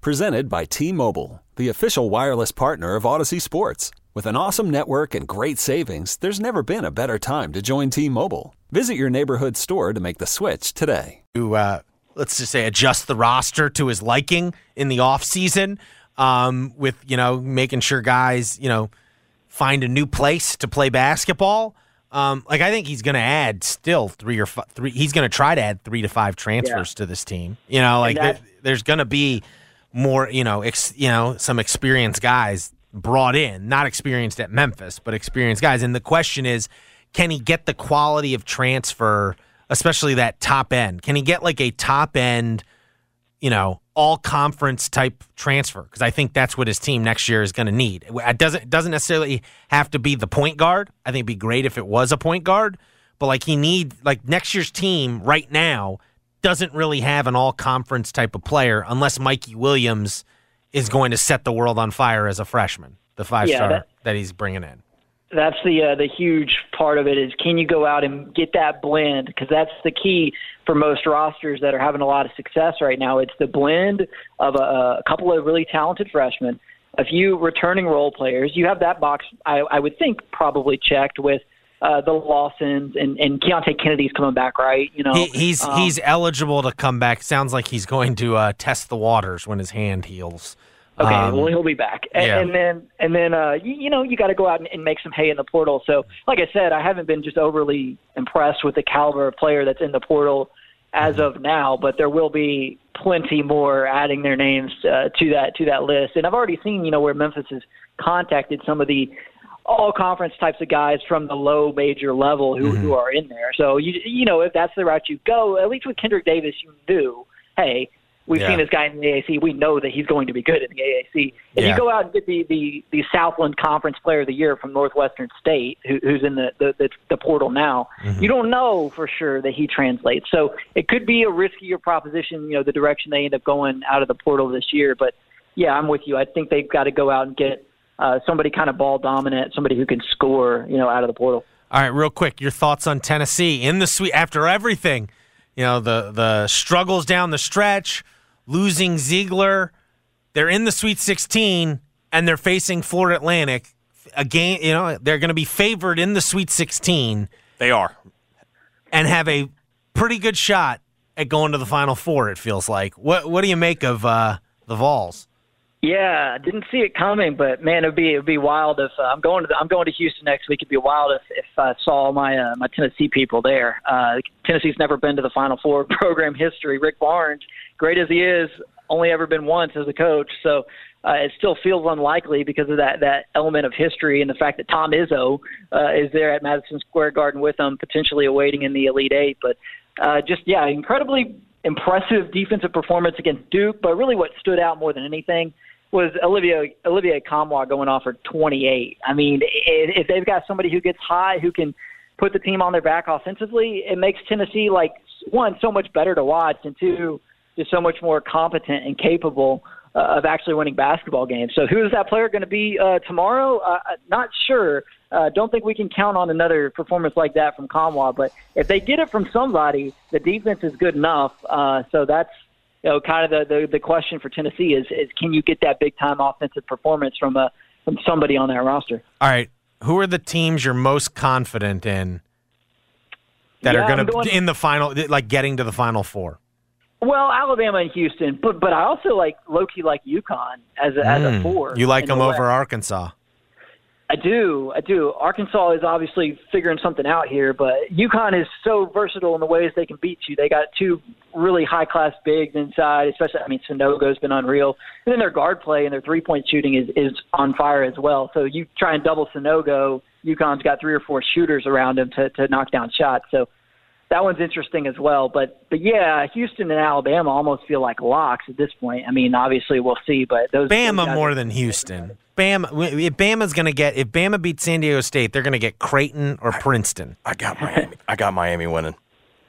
Presented by T Mobile, the official wireless partner of Audacy Sports. With an awesome network and great savings, there's never been a better time to join T Mobile. Visit your neighborhood store to make the switch today. To, uh, let's just say, adjust the roster to his liking in the offseason um, with, you know, making sure guys, you know, find a new place to play basketball. Um, like I think he's going to add still three or five, three. He's going to try to add three to five transfers yeah. to this team. You know, like there, there's going to be more. You know, ex, you know, some experienced guys brought in, not experienced at Memphis, but experienced guys. And the question is, can he get the quality of transfer, especially that top end? Can he get like a top end, you know, all conference type transfer? Because I think that's what his team next year is going to need. It doesn't it doesn't necessarily have to be the point guard. I think it'd be great if it was a point guard, but like he need like next year's team right now doesn't really have an all conference type of player unless Mikey Williams is going to set the world on fire as a freshman, the five star that, that, he's bringing in. That's the uh, the huge part of it is can you go out and get that blend because that's the key for most rosters that are having a lot of success right now. It's the blend of a, a couple of really talented freshmen, a few returning role players. You have that box, I, I would think, probably checked with uh, the Lawsons and and Keonte Kennedy's coming back, right? You know, he, he's um, he's eligible to come back. Sounds like he's going to uh, test the waters when his hand heals. Okay, um, well he'll be back, and, yeah. and then and then uh, you, you know you got to go out and, and make some hay in the portal. So, like I said, I haven't been just overly impressed with the caliber of player that's in the portal as mm-hmm. of now, but there will be plenty more adding their names uh, to that to that list. And I've already seen you know where Memphis has contacted some of the all conference types of guys from the low major level who, mm-hmm. who are in there. So you you know if that's the route you go, at least with Kendrick Davis, you knew, hey, we've yeah. seen this guy in the AAC. We know that he's going to be good in the AAC. If yeah. you go out and get the, the the Southland Conference Player of the Year from Northwestern State, who, who's in the the, the, the portal now, mm-hmm. you don't know for sure that he translates. So it could be a riskier proposition. You know the direction they end up going out of the portal this year, but. Yeah, I'm with you. I think they've got to go out and get uh, somebody kind of ball dominant, somebody who can score, you know, out of the portal. All right, real quick, your thoughts on Tennessee in the suite after everything, you know, the the struggles down the stretch, losing Zeigler, they're in the Sweet 16 and they're facing Florida Atlantic. Again, you know, they're going to be favored in the Sweet 16. They are. And have a pretty good shot at going to the Final Four, it feels like. What what do you make of uh, the Vols? Yeah, I didn't see it coming, but man, it'd be it'd be wild if uh, I'm going to the, I'm going to Houston next week. It'd be wild if if I saw my uh, my Tennessee people there. Uh, Tennessee's never been to the Final Four program history. Rick Barnes, great as he is, only ever been once as a coach. So uh, it still feels unlikely because of that that element of history and the fact that Tom Izzo uh, is there at Madison Square Garden with them, potentially awaiting in the Elite Eight. But uh, just yeah, incredibly impressive defensive performance against Duke. But really, what stood out more than anything was Olivier Olivier Nkamhoua going off for 28. I mean, if they've got somebody who gets high who can put the team on their back offensively, it makes Tennessee like one so much better to watch, and two just so much more competent and capable uh, of actually winning basketball games. So who is that player going to be uh, tomorrow? Uh, uh, not sure. Uh, don't think we can count on another performance like that from Nkamhoua. But if they get it from somebody, the defense is good enough. Uh, so that's you know, kind of the, the, the question for Tennessee is, is can you get that big time offensive performance from a from somebody on that roster? All right, who are the teams you're most confident in that yeah, are going to in the final, like getting to the final four? Well, Alabama and Houston, but but I also like Loki like UConn as a, mm. as a hmm. four. You like them the over Arkansas? I do, I do. Arkansas is obviously figuring something out here, but UConn is so versatile in the ways they can beat you. They got two really high class bigs inside, especially. I mean, Sanogo's been unreal, and then their guard play and their three point shooting is is on fire as well. So you try and double Sanogo, UConn's got three or four shooters around him to to knock down shots. So that one's interesting as well. But but yeah, Houston and Alabama almost feel like locks at this point. I mean, obviously we'll see, but those Bama more than Houston. Bama, if Bama's going to get, if Bama beats San Diego State, they're going to get Creighton or Princeton. I got Miami. I got Miami winning.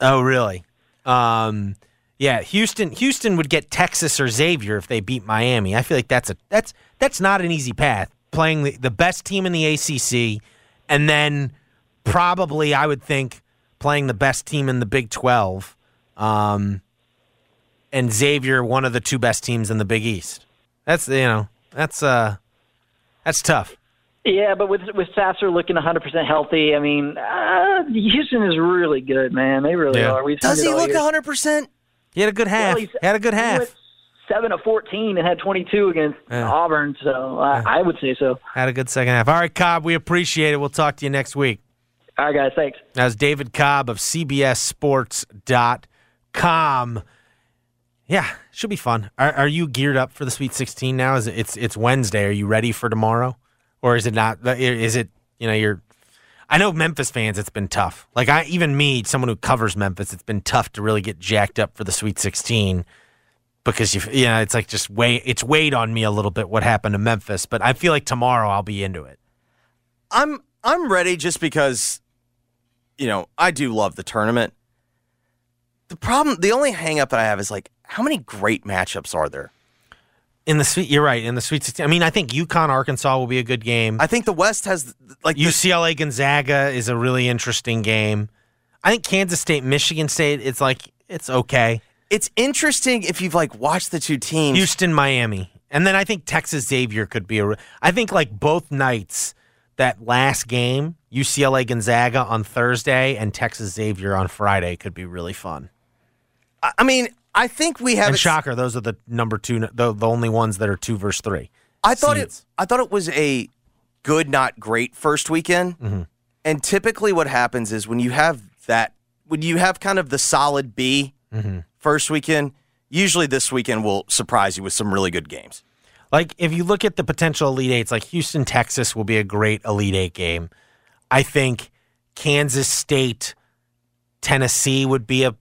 Oh, really? Um, yeah, Houston. Houston would get Texas or Xavier if they beat Miami. I feel like that's a that's that's not an easy path. Playing the, the best team in the ACC, and then probably I would think playing the best team in the Big Twelve, um, and Xavier one of the two best teams in the Big East. That's you know that's uh that's tough. Yeah, but with with Sasser looking 100% healthy, I mean, uh, Houston is really good, man. They really Yeah. are. We've Does he look year. 100? percent He had a good half. Well, he had a good half. went seven of 14 and had 22 against Yeah. Auburn, so uh, I would say so. Had a good second half. All right, Cobb, we appreciate it. We'll talk to you next week. All right, guys, thanks. That was David Cobb of CBSSports.com. Yeah, should be fun. Are, are you geared up for the Sweet 16 now? Is it, it's it's Wednesday. Are you ready for tomorrow, or is it not? Uh, is it you know you're? I know Memphis fans. It's been tough. Like I even me, someone who covers Memphis, it's been tough to really get jacked up for the Sweet 16 because you you know it's like just weigh it's weighed on me a little bit what happened to Memphis. But I feel like tomorrow I'll be into it. I'm I'm ready just because you know, I do love the tournament. The problem the only hang up that I have is like how many great matchups are there? In the sweet, you're right. In the Sweet 16, I mean, I think UConn Arkansas will be a good game. I think the West has like the- UCLA Gonzaga is a really interesting game. I think Kansas State Michigan State it's like it's okay. it's interesting if you've like watched the two teams. Houston Miami. And then I think Texas Xavier could be a I think like both nights that last game UCLA Gonzaga on Thursday and Texas Xavier on Friday could be really fun. I mean, I think we have And shocker, those are the number 2 the, the only ones that are 2 versus 3. I thought it. I thought it was a good, not great first weekend. Mm-hmm. And typically, what happens is when you have that, when you have kind of the solid B Mm-hmm. first weekend, usually this weekend will surprise you with some really good games. Like if you look at the potential Elite Eights, like Houston, Texas will be a great Elite Eight game. I think Kansas State, Tennessee would be a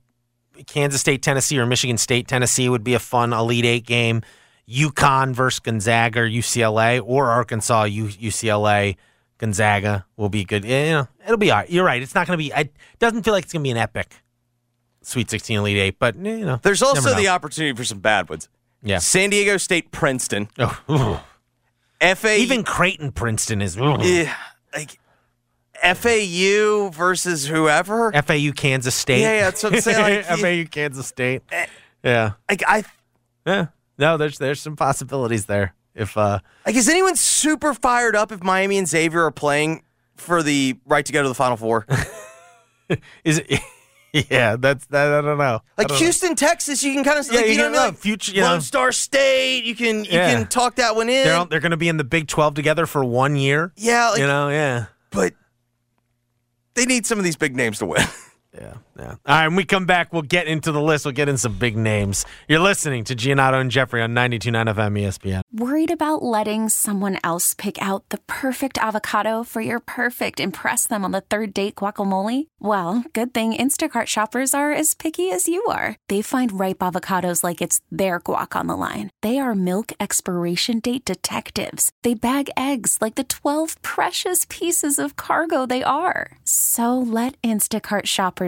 Kansas State, Tennessee, or Michigan State, Tennessee would be a fun Elite Eight game. UConn versus Gonzaga or UCLA or Arkansas, U- UCLA, Gonzaga will be good. You know, it'll be all right. You're right. It's not going to be. It doesn't feel like it's going to be an epic Sweet 16 Elite Eight, but you know, There's also the opportunity for some bad ones. yeah. San Diego State, Princeton, Oh, FA, even Creighton, Princeton is. eh, like FAU versus whoever. FAU Kansas State. Yeah, yeah, that's what I'm saying, like, FAU Kansas State. Yeah. Like I, Yeah. No, there's there's some possibilities there. If uh like is anyone super fired up if Miami and Xavier are playing for the right to go to the Final Four? is it Yeah, that's that I don't know. Like don't know. Houston, Texas, you can kind of Yeah, like, you you know can what I mean? love Like, future- you Lone know. Star State. You can you Yeah. can talk that one in. They're they're going to be in the Big 12 together for one year. yeah, like, you know, yeah. but they need some of these big names to win. Yeah, yeah. All right, when we come back, we'll get into the list. We'll get in some big names. You're listening to Giannotto and Jeffrey on 92.9 FM ESPN. Worried about letting someone else pick out the perfect avocado for your perfect impress them on the third date guacamole? Well, good thing Instacart shoppers are as picky as you are. They find ripe avocados like it's their guac on the line. They are milk expiration date detectives. They bag eggs like the 12 precious pieces of cargo they are. So let Instacart shoppers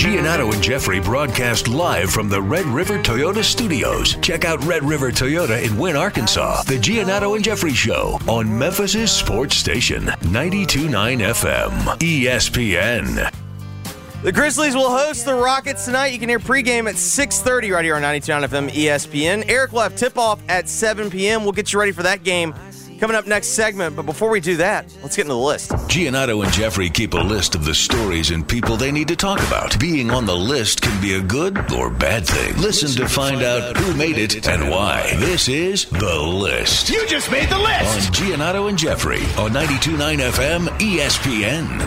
Giannotto and Jeffrey broadcast live from the Red River Toyota Studios. Check out Red River Toyota in Wynne, Arkansas. The Giannotto and Jeffrey Show on Memphis' sports station, 92.9 FM, ESPN. The Grizzlies will host the Rockets tonight. You can hear pregame at 6.30 right here on 92.9 FM ESPN. Eric will have tip-off at 7 p.m. We'll get you ready for that game coming up next segment. But before we do that, let's get into the list. Giannotto and Jeffrey keep a list of the stories and people they need to talk about. Being on the list can be a good or bad thing. Listen to find out who made it and why. This is The List. You just made the list! On Giannotto and Jeffrey on 92.9 FM ESPN.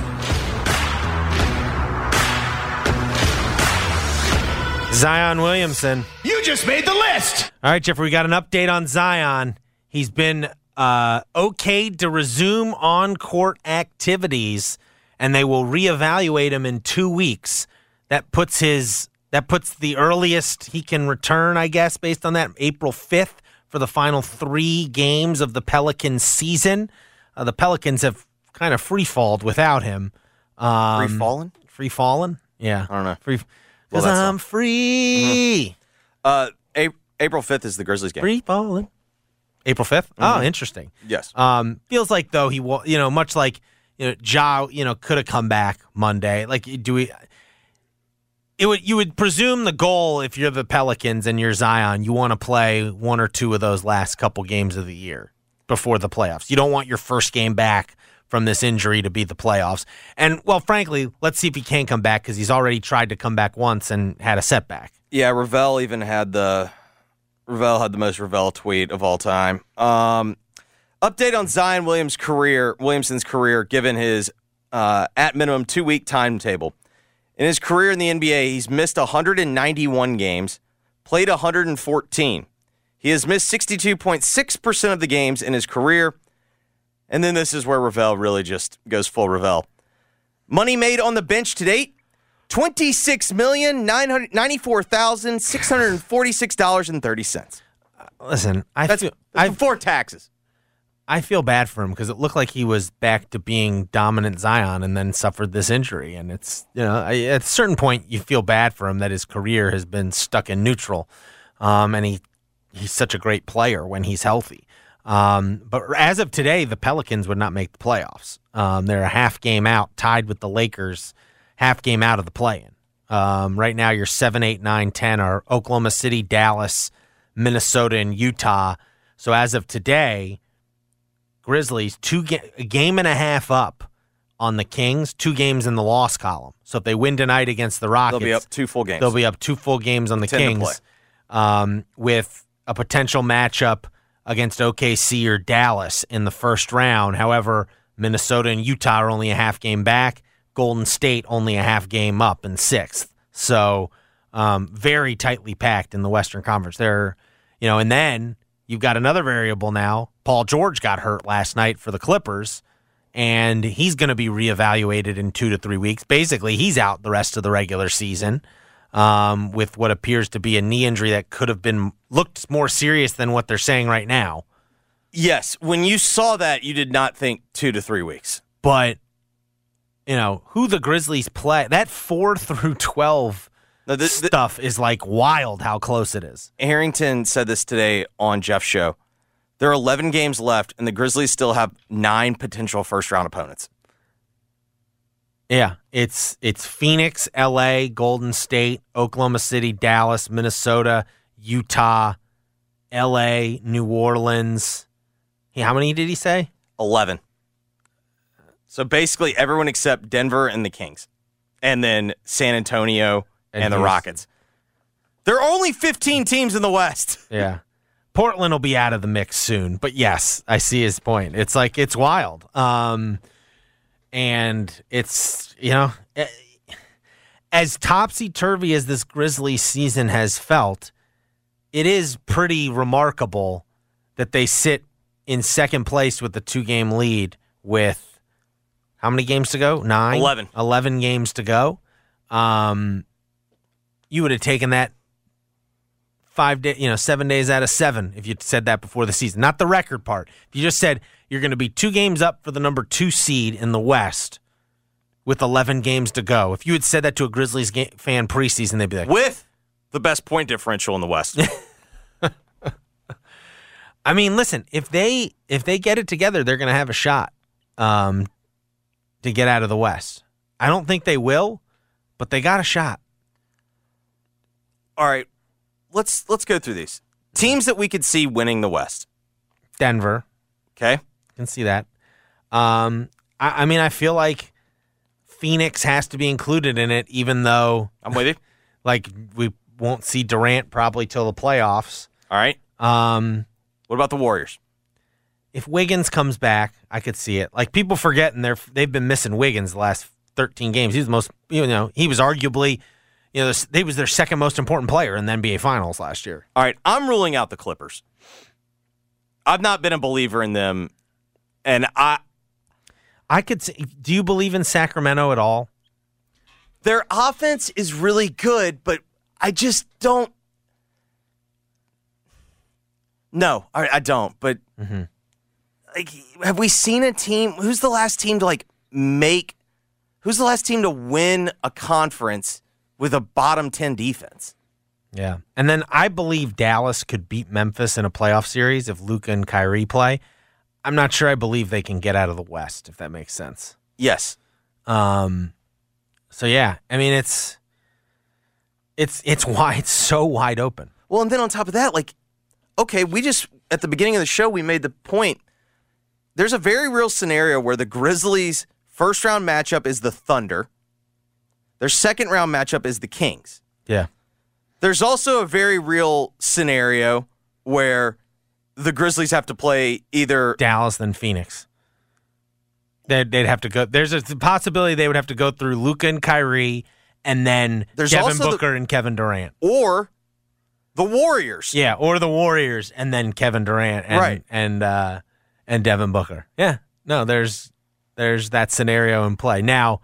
Zion Williamson. You just made the list. All right, Jeffrey, we got an update on Zion. He's been uh, okayed to resume on court activities, and they will reevaluate him in two weeks. That puts his that puts the earliest he can return, I guess, based on that April fifth for the final three games of the Pelicans season. Uh, the Pelicans have kind of free falled without him. Um, Free fallen? Free fallen? Yeah, I don't know. free Well, because that's I'm free. Uh, A- April 5th is the Grizzlies game. Free falling. April 5th? Oh, interesting. Yes. Um, feels like though he will, you know, much like you know, Ja, you know, could have come back Monday. Like, do we? It would you would presume the goal if you're the Pelicans and you're Zion, you want to play one or two of those last couple games of the year before the playoffs. You don't want your first game back from this injury to be the playoffs. And well, frankly, let's see if he can come back because he's already tried to come back once and had a setback. Yeah, Ravel even had the Ravel had the most Ravel tweet of all time. Um, update on Zion Williams' career, Williamson's career, given his uh, at minimum two week timetable. In his career in the NBA, he's missed 191 games, played 114. He has missed 62.6% of the games in his career. And then this is where Ravel really just goes full Ravel. Money made on the bench to date Twenty-six million nine hundred ninety-four thousand six hundred forty-six dollars and thirty cents. Listen, I That's feel, that's before taxes. I feel bad for him because it looked like he was back to being dominant Zion and then suffered this injury. And it's, you know, at a certain point, you feel bad for him that his career has been stuck in neutral. Um, and he he's such a great player when he's healthy. Um, but as of today, the Pelicans would not make the playoffs. Um, they're a half game out, tied with the Lakers, half game out of the play in. Um, right now, you're 7, 8, 9, 10 are Oklahoma City, Dallas, Minnesota, and Utah. So as of today, Grizzlies two ga- a game and a half up on the Kings, two games in the loss column. So if they win tonight against the Rockets, They'll be up two full games. They'll be up two full games on the Kings, um, with a potential matchup against OKC or Dallas in the first round. However, Minnesota and Utah are only a half game back. Golden State only a half game up in sixth. So um, very tightly packed in the Western Conference. There, you know, and then you've got another variable now. Paul George got hurt last night for the Clippers, and he's going to be reevaluated in two to three weeks. Basically, he's out the rest of the regular season um, with what appears to be a knee injury that could have been looked more serious than what they're saying right now. Yes, when you saw that, you did not think two to three weeks. But you know who the Grizzlies play that four through twelve No, this- th- stuff is like wild. How close it is. Harrington said this today on Jeff's show. There are 11 games left, and the Grizzlies still have nine potential first round opponents. Yeah, it's it's Phoenix, L.A., Golden State, Oklahoma City, Dallas, Minnesota, Utah, L.A., New Orleans. How many did he say? 11. So basically, everyone except Denver and the Kings, and then San Antonio and, And the Rockets. There are only 15 teams in the West. Yeah. Portland will be out of the mix soon, but yes, I see his point. It's like it's wild. Um and it's, you know, eh, as topsy-turvy as this Grizzly season has felt, it is pretty remarkable that they sit in second place with the two-game lead with How many games to go? Nine. 11. 11 games to go. Um, you would have taken that five day, you know, seven days out of seven if you said that before the season. Not the record part. If you just said you're going to be two games up for the number two seed in the West with 11 games to go. If you had said that to a Grizzlies fan preseason, they'd be like, With the best point differential in the West. I mean, listen, if they if they get it together, they're going to have a shot um, to get out of the West. I don't think they will, but they got a shot. All right, let's let's go through these teams that we could see winning the West. Denver, Okay, can see that. Um, I, I mean, I feel like Phoenix has to be included in it, even though I'm with you. like we won't see Durant probably till the playoffs. All right, Um, what about the Warriors? If Wiggins comes back, I could see it. Like people forgetting they're they've been missing Wiggins the last 13 games. He was the most, you know, he was arguably, you know, he was their second most important player in the NBA Finals last year. All right, I'm ruling out the Clippers. I've not been a believer in them, and I I could. See, do you believe in Sacramento at all? their offense is really good, but I just don't. No, I, I don't. But mm-hmm. Like, have we seen a team? Who's the last team to like make? Who's the last team to win a conference with a bottom ten defense? Yeah. And then I believe Dallas could beat Memphis in a playoff series if Luka and Kyrie play. I'm not sure I believe they can get out of the West, if that makes sense. Yes. Um, so yeah, I mean it's it's it's why it's so wide open. Well, and then on top of that, like, okay, we just at the beginning of the show we made the point. There's a very real scenario where the Grizzlies' first round matchup is the Thunder. Their second round matchup is the Kings. Yeah. There's also a very real scenario where the Grizzlies have to play either Dallas than Phoenix. They'd, they'd have to go. There's a possibility they would have to go through Luka and Kyrie, and then There's Devin also the- Booker and Kevin Durant. or the Warriors. Yeah, or the Warriors, and then Kevin Durant, and, Right. and uh, and Devin Booker. Yeah, no, there's there's that scenario in play. Now,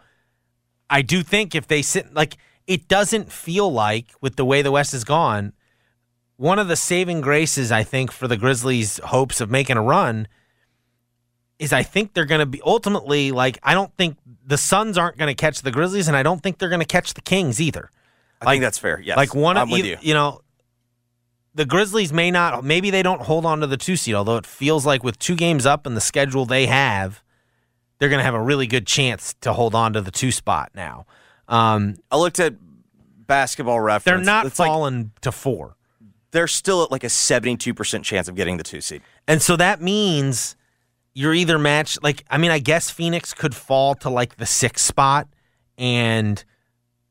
I do think if they sit like it doesn't feel like with the way the West has gone, one of the saving graces I think for the Grizzlies' hopes of making a run is I think they're going to be ultimately like I don't think the Suns aren't going to catch the Grizzlies, and I don't think they're going to catch the Kings either. I think that's fair. Yes. Like one I'm of you. you know, the Grizzlies may not maybe they don't hold on to the two seed, although it feels like with two games up and the schedule they have, they're gonna have a really good chance to hold on to the two spot now. Um, I looked at basketball reference. they're not It's like to four. they're still at like a 72% chance of getting the two seed. And so that means you're either matched like I mean, I guess Phoenix could fall to like the sixth spot and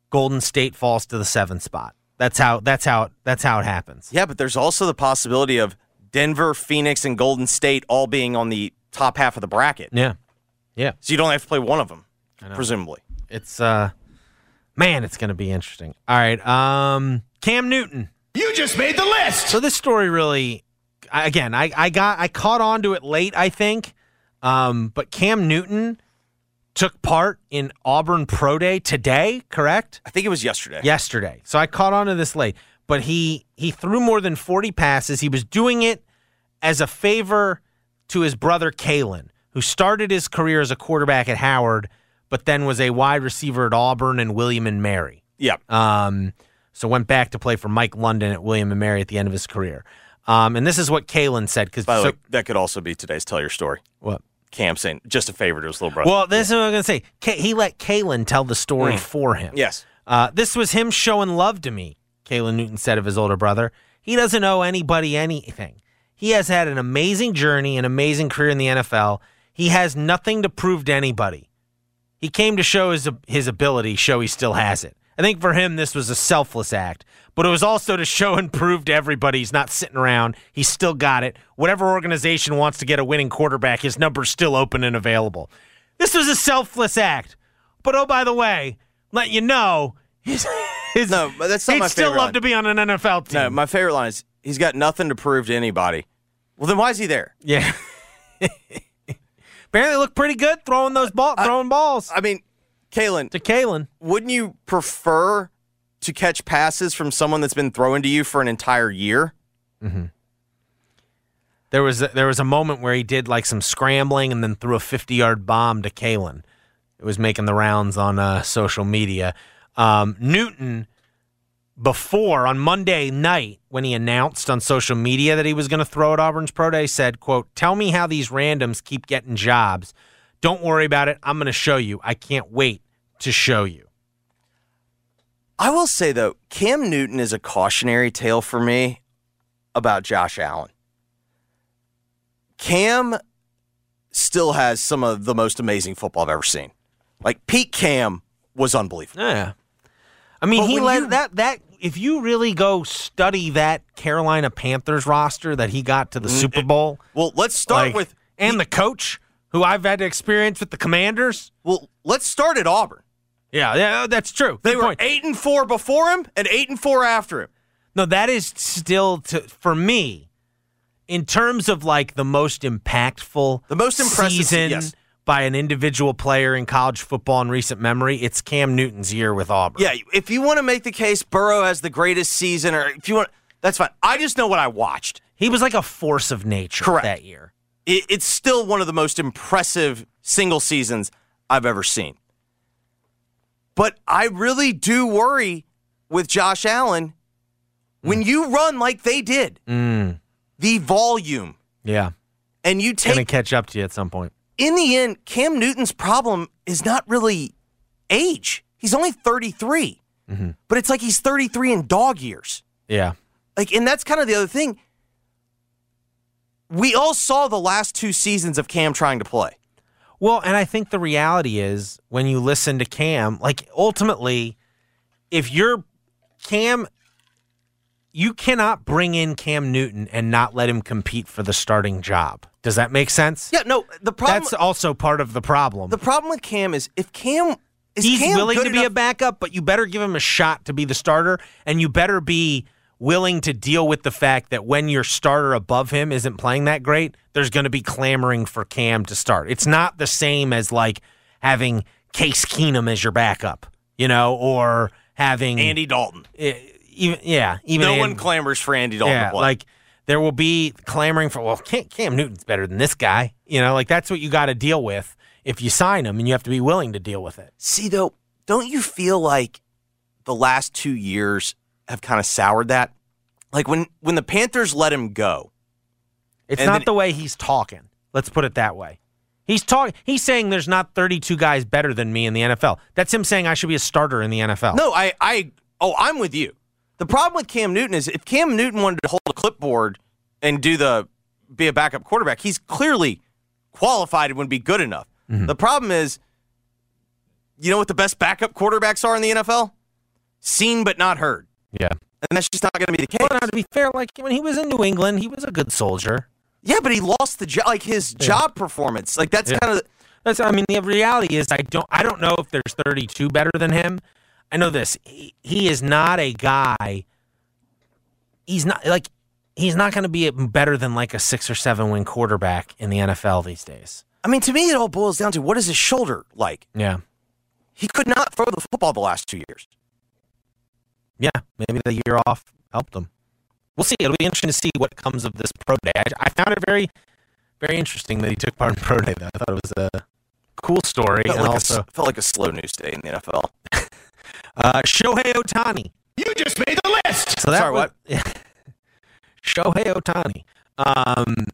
Golden State falls to the seventh spot. That's how that's how that's how it happens. Yeah, but there's also the possibility of Denver, Phoenix, and Golden State all being on the top half of the bracket. Yeah. Yeah. So you don't have to play one of them, presumably. It's uh man, it's gonna be interesting. All right. Um Cam Newton. You just made the list. So this story really I- again, I, I got I caught on to it late, I think. Um, but Cam Newton took part in Auburn Pro Day today, correct? I think it was yesterday. Yesterday. So I caught on to this late. But he he threw more than 40 passes. He was doing it as a favor to his brother Caylin, who started his career as a quarterback at Howard, but then was a wide receiver at Auburn and William and Mary. Yeah. Um, so went back to play for Mike London at William and Mary at the end of his career. Um, and this is what Caylin said because By the so, way, that could also be today's Tell Your Story. what? Cam saying just a favor to his little brother. Well, this is what I'm going to say. He let Caylin tell the story for him. yes. Uh, this was him showing love to me, Caylin Newton said of his older brother. He doesn't owe anybody anything. He has had an amazing journey, an amazing career in the NFL. He has nothing to prove to anybody. He came to show his his ability, show he still has it. I think for him, this was a selfless act, but it was also to show and prove to everybody he's not sitting around. He's still got it. Whatever organization wants to get a winning quarterback, his number's still open and available. This was a selfless act. But oh, by the way, let you know, his, his, No, but that's not he'd my still love line. to be on an NFL team. No, my favorite line is he's got nothing to prove to anybody. Well, then why is he there? yeah. apparently looked pretty good throwing those ball, throwing balls. I mean, Caylin, to Caylin, wouldn't you prefer to catch passes from someone that's been throwing to you for an entire year? Mm-hmm. There was a, there was a moment where he did like some scrambling and then threw a 50 yard bomb to Caylin. It was making the rounds on uh, social media. Um, Newton before on Monday night when he announced on social media that he was going to throw at Auburn's pro day said, "quote Tell me how these randoms keep getting jobs. Don't worry about it. I'm going to show you. I can't wait to show you." I will say though, Cam Newton is a cautionary tale for me about Josh Allen. Cam still has some of the most amazing football I've ever seen. Like Pete Cam was unbelievable. Yeah. I mean, But he led you- that that if you really go study that Carolina Panthers roster that he got to the mm, Super Bowl. Well, let's start like, with and the coach who I've had experience with the Commanders. Well, let's start at Auburn. Yeah, yeah, oh, that's true. They Good were point. eight and four before him and eight and four after him. No, that is still to for me in terms of like the most impactful, the most impressive season yes. by an individual player in college football in recent memory. It's Cam Newton's year with Auburn. Yeah, if you want to make the case Burrow has the greatest season, or if you want, that's fine. I just know what I watched. He was like a force of nature Correct. that year. It, it's still one of the most impressive single seasons I've ever seen. But I really do worry with Josh Allen when you run like they did, Mm, the volume, yeah, and you gonna catch up to you at some point. in the end, Cam Newton's problem is not really age. He's only 33, Mhm. but it's like he's 33 in dog years. Yeah. Like, and that's kind of the other thing. We all saw the last two seasons of Cam trying to play. Well, and I think the reality is when you listen to Cam, like ultimately, if you're Cam, you cannot bring in Cam Newton and not let him compete for the starting job. Does that make sense? Yeah, no, the problem That's also part of the problem. the problem with Cam is if Cam is He's Cam willing to be a backup, but you better give him a shot to be the starter, and you better be willing to deal with the fact that when your starter above him isn't playing that great, there's going to be clamoring for Cam to start. It's not the same as like having Case Keenum as your backup, you know, or having Andy Dalton. even yeah, even no Andy- one clamors for Andy Dalton yeah, to play. like there will be clamoring for well, Cam, Cam Newton's better than this guy, you know, like that's what you got to deal with if you sign him, and you have to be willing to deal with it. See though, don't you feel like the last two years have kind of soured that? Like when when the Panthers let him go, It's not the way he's talking. Let's put it that way. He's talking. He's saying there's not 32 guys better than me in the NFL. That's him saying I should be a starter in the NFL. No, I, I, oh, I'm with you. The problem with Cam Newton is if Cam Newton wanted to hold a clipboard and do the be a backup quarterback, he's clearly qualified and would be good enough. Mm-hmm. The problem is, you know what the best backup quarterbacks are in the NFL? Seen but not heard, Yeah. and that's just not going to be the case. Well, now, to be fair, like when he was in New England, he was a good soldier. Yeah, but he lost the job, like his job performance. Like that's Yeah. kind of That's. I mean, the reality is, I don't. I don't know if there's 32 better than him. I know this. He, he is not a guy. He's not like. He's not going to be better than like a six or seven win quarterback in the NFL these days. I mean, to me, it all boils down to what is his shoulder like? Yeah. He could not throw the football the last two years. Yeah, maybe the year off helped them. We'll see. It'll be interesting to see what comes of this pro day. I, I found it very, very interesting that he took part in pro day. Though I thought it was a cool story, Felt and like, also a, felt like a slow news day in the NFL. uh, Shohei Ohtani. You just made the list. So that Sorry, was, what? Shohei Ohtani. Um,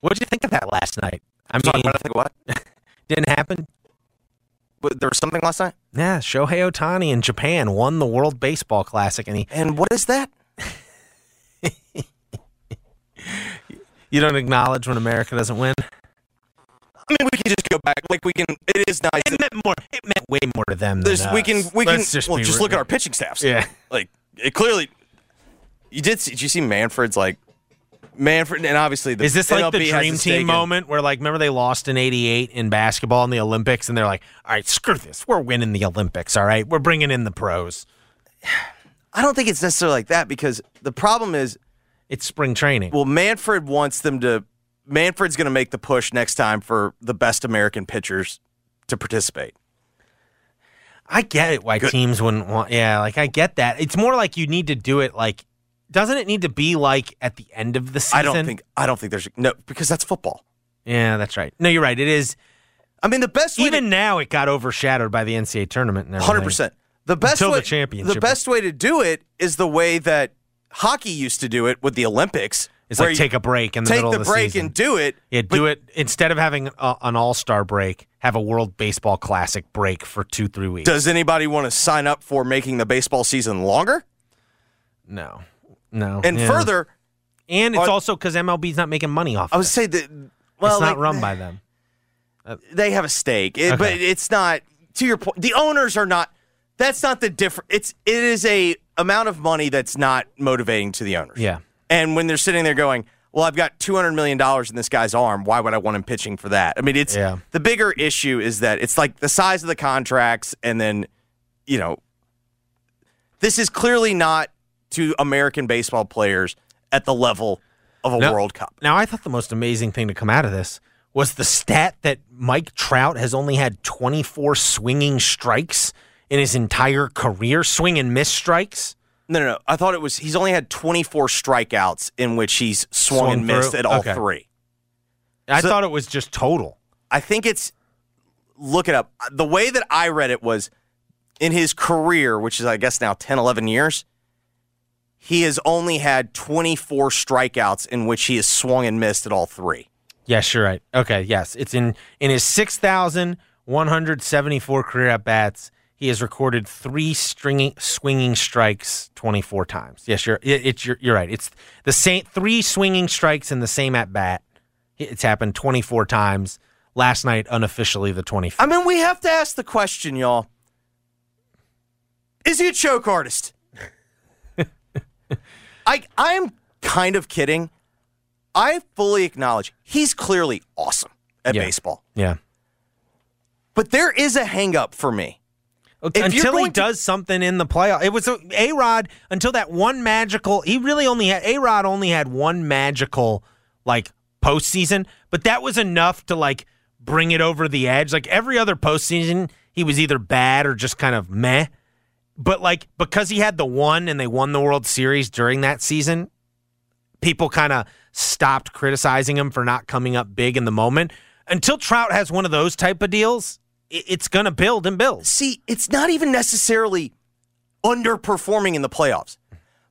what did you think of that last night? I Sorry, mean, what I think what? didn't happen. But there was something last night. Yeah, Shohei Ohtani in Japan won the World Baseball Classic, and he. And what is that? You don't acknowledge when America doesn't win. I mean, we can just go back. Like we can. It is nice. It meant more. It meant way more to them. Than There's, we can. We can. Let's just well, just real. look at our pitching staffs. Yeah. Like it clearly. You did. See, did you see Manfred's like Manfred and obviously the Is this like MLB the dream team moment where, like, remember they lost in '88 in basketball in the Olympics, and they're like, "All right, screw this, we're winning the Olympics. All right, we're bringing in the pros. I don't think it's necessarily like that because the problem is, It's spring training. well, Manfred wants them to Manfred's going to make the push next time for the best American pitchers to participate. I get it why Good. teams wouldn't want. Yeah, like I get that. It's more like you need to do it like. Doesn't it need to be like at the end of the season? I don't think I don't think there's no because that's football. Yeah, that's right. No, you're right. It is. I mean, the best way Even now, it got overshadowed by the NCAA tournament and. Hundred percent. The best Until way, the championship. The best way to do it is the way that hockey used to do it with the Olympics. It's like take a break in the take middle the, of the break season. and do it. Yeah, do it instead of having a, an All Star break. Have a World Baseball Classic break for two, three weeks. Does anybody want to sign up for making the baseball season longer? no, no. And Yeah. further, and it's are- also because MLB's not making money off. I of would it. say that well, it's not like, run by them. Uh, they have a stake, It- but it's not. To your point, the owners are not. That's not the different. It's it is a amount of money that's not motivating to the owners. Yeah. And when they're sitting there going, "Well, I've got two hundred million dollars in this guy's arm. Why would I want him pitching for that?" I mean, it's Yeah. the bigger issue is that it's like the size of the contracts, and then you know, this is clearly not to American baseball players at the level of a No. World Cup. Now, I thought the most amazing thing to come out of this was the stat that Mike Trout has only had 24 swinging strikes in his entire career, swing and miss strikes. No, no, no. I thought it was he's only had 24 strikeouts in which he's swung, Swung and missed through? at all Okay. three. I So- thought it was just total. I think it's look it up. The way that I read it was in his career, which is I guess now 10, 11 years, he has only had 24 strikeouts in which he has swung and missed at all three. Yes, you're right. Okay, yes. It's in in his 6,174 career at bats. He has recorded three stringing swinging strikes 24 times. Yes, you're it, it's you're, you're right. It's the same three swinging strikes in the same at bat. It's happened 24 times. Last night, unofficially the 25th. I mean, we have to ask the question, y'all. Is he a choke artist? I I am kind of kidding. I fully acknowledge he's clearly awesome at Yeah. baseball. Yeah. But there is a hangup for me. Until he to- does something in the playoff. It was A Rod until that one magical. He really only had A Rod only had one magical like postseason, but that was enough to like bring it over the edge. Like every other postseason, he was either bad or just kind of meh. But like because he had the one and they won the World Series during that season, people kind of stopped criticizing him for not coming up big in the moment. Until Trout has one of those type of deals, it's going to build and build. See, it's not even necessarily underperforming in the playoffs.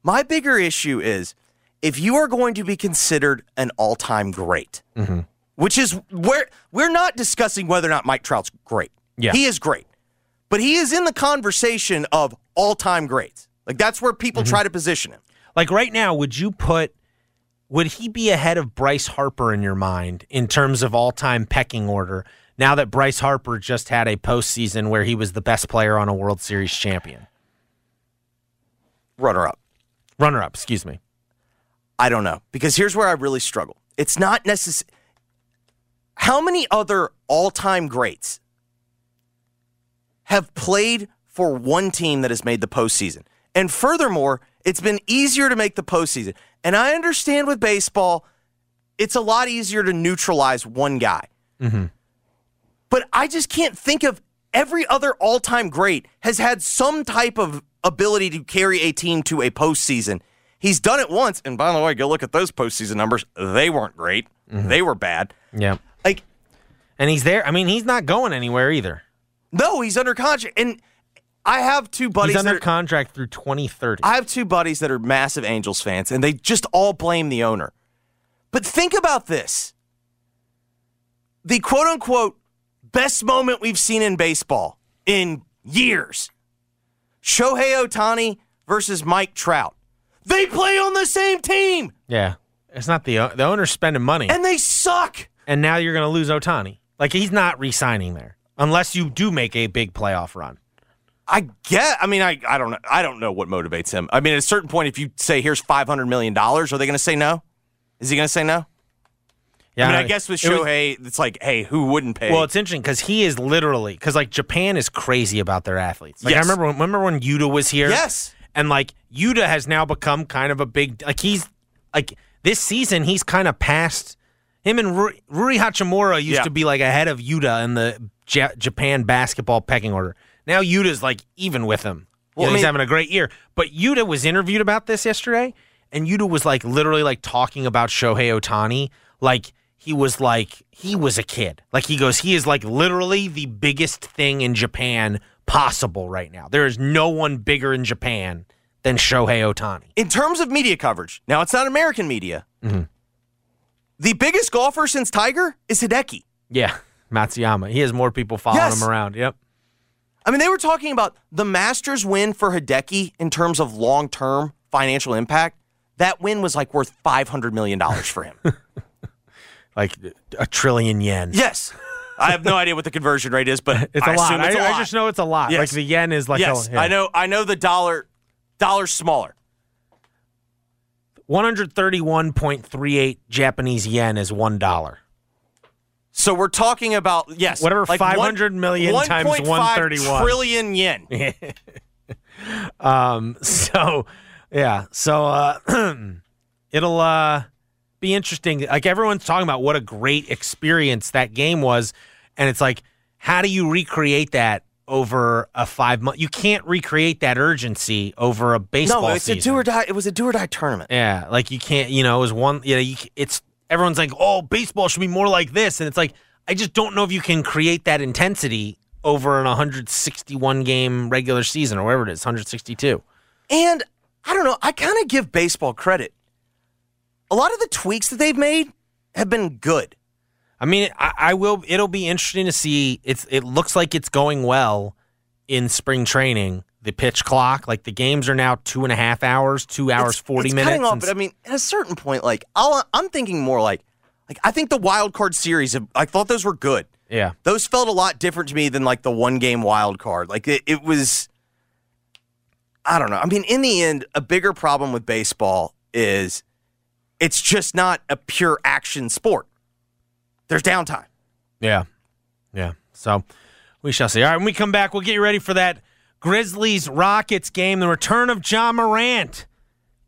My bigger issue is if you are going to be considered an all-time great, Mm-hmm. which is where we're not discussing whether or not Mike Trout's great. Yeah. He is great. But he is in the conversation of all-time greats. Like that's where people Mm-hmm. try to position him. Like right now, would you put would he be ahead of Bryce Harper in your mind in terms of all time pecking order? Now that Bryce Harper just had a postseason where he was the best player on a World Series champion, Runner up. runner up, excuse me. I don't know because here's where I really struggle. It's not necessary. How many other all-time greats have played for one team that has made the postseason? And furthermore, it's been easier to make the postseason. And I understand with baseball, it's a lot easier to neutralize one guy. Mm-hmm. But I just can't think of every other all-time great has had some type of ability to carry a team to a postseason. He's done it once, and by the way, go look at those postseason numbers. They weren't great. Mm-hmm. They were bad. Yeah. Like, And he's there. I mean, he's not going anywhere either. No, he's under contract. And I have two buddies. He's under that are- contract through 2030. I have two buddies that are massive Angels fans, and they just all blame the owner. But think about this the quote unquote best moment we've seen in baseball in years Shohei Ohtani versus Mike Trout. They play on the same team, yeah. It's not the the owner's spending money. and they suck. and now you're going to lose Ohtani. Like he's not re-signing there unless you do make a big playoff run. I get. I mean, I, I don't know. I don't know what motivates him. I mean, at a certain point, if you say here's five hundred million dollars, are they going to say no? Is he going to say no? Yeah, I mean, I guess with it was- Shohei, it's like, hey, who wouldn't pay? Well, it's interesting because he is literally because like Japan is crazy about their athletes. Like Yes. I remember when, remember when Yuta was here. Yes. and like Yuta has now become kind of a big like he's like this season he's kind of passed Him and Rui, Rui Hachimura used Yeah. to be like ahead of Yuta in the Ja- Japan basketball pecking order. Now Yuta's like even with him. You Well, know, I he's mean- having a great year. But Yuta was interviewed about this yesterday, and Yuta was like literally like talking about Shohei Ohtani. Like he was like he was a kid. Like he goes, he is like literally the biggest thing in Japan possible right now. There is no one bigger in Japan than Shohei Ohtani. In terms of media coverage, now it's not American media. Mm-hmm. The biggest golfer since Tiger is Hideki. Yeah, Matsuyama. He has more people following Yes. him around. Yep. I mean, they were talking about the Masters win for Hideki in terms of long term financial impact. That win was like worth $500 million for him. Like a trillion yen. yes. I have no idea what the conversion rate is, but It's I a lot. it's a I, I lot. just know it's a lot. Yes. Like the yen is like yes, a, yeah. I know. I know the dollar, dollar's smaller. 131.38 Japanese yen is one dollar. So we're talking about yes, Whatever, like 500 million times 1.5 131. yen. Um. So, yeah. So, uh, it'll uh be interesting. Like everyone's talking about what a great experience that game was, and it's like, how do you recreate that over a five month? You can't recreate that urgency over a baseball no, it's season. a do or die. It was a do or die tournament. Yeah, like you can't, you know, it was one, you know, you, it's everyone's like, oh, baseball should be more like this, and it's like I just don't know if you can create that intensity over an 161 game regular season or whatever it is, 162. And I don't know. I kind of give baseball credit. A lot of the tweaks that they've made have been good. I mean, I, I will. It'll be interesting to see. It's. It looks like it's going well in spring training. The pitch clock, like the games are now two and a half hours, two hours It's- forty it's minutes. Cutting off, but I mean, at a certain point, like I'll, I'm thinking more like, like I think the wild card series. I thought those were good. yeah, Those felt a lot different to me than like the one game wild card. Like it, it was. I don't know. I mean, in the end, a bigger problem with baseball is it's just not a pure action sport. There's downtime. Yeah. Yeah. So we shall see. All right, when we come back, we'll get you ready for that Grizzlies Rockets game, the return of Ja Morant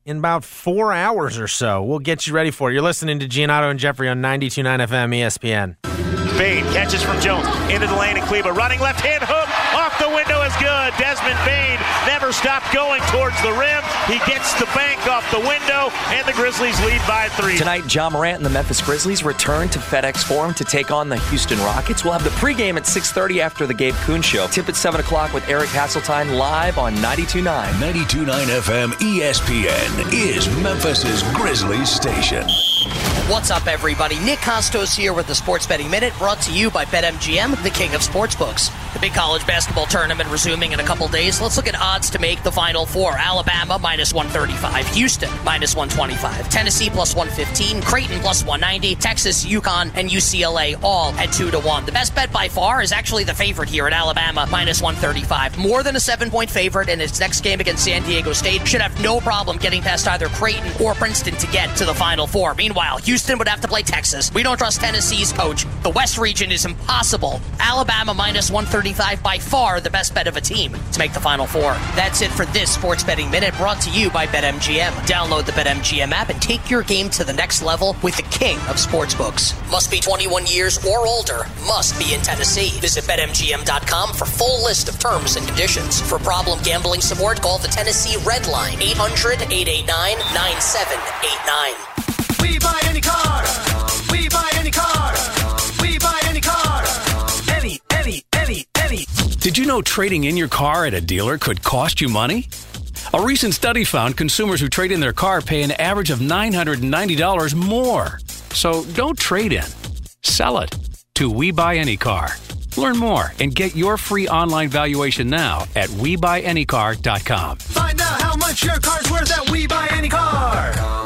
in about four hours or so. We'll get you ready for it. You're listening to Giannotto and Jeffrey on 92.9 FM ESPN. Bane catches from Jones into the lane and Kleba running left hand hook off the window is good. Desmond Bane never stopped going towards the rim. He gets the bank off the window and the Grizzlies lead by three. Tonight, Ja Morant and the Memphis Grizzlies return to FedEx Forum to take on the Houston Rockets. We'll have the pregame at 6.30 after the Gabe Kuhn Show. Tip at 7 o'clock with Eric Hasseltine live on 92.9. 92.9 FM ESPN is Memphis's Grizzlies station. What's up, everybody? Nick Kostos here with the Sports Betting Minute, brought to you by BetMGM, the king of sportsbooks. The big college basketball tournament resuming in a couple days. Let's look at odds to make the Final Four. Alabama minus 135, Houston minus 125, Tennessee plus 115, Creighton plus 190, Texas, UConn, and UCLA all at 2 to 1. The best bet by far is actually the favorite here at Alabama minus 135. More than a seven point favorite in its next game against San Diego State. Should have no problem getting past either Creighton or Princeton to get to the Final Four. Meanwhile, Houston would have to play Texas. We don't trust Tennessee's coach. The West region is impossible. Alabama minus 135 by far the best bet of a team to make the Final Four. That's it for this Sports Betting Minute brought to you by BetMGM. Download the BetMGM app and take your game to the next level with the king of sportsbooks. Must be 21 years or older. Must be in Tennessee. Visit BetMGM.com for full list of terms and conditions. For problem gambling support, call the Tennessee Red Line 800 889 9789. Did you know trading in your car at a dealer could cost you money? A recent study found consumers who trade in their car pay an average of $990 more. So don't trade in. Sell it to We Buy Any Car. Learn more and get your free online valuation now at WeBuyAnyCar.com. Find out how much your car's worth at We Buy Any Car.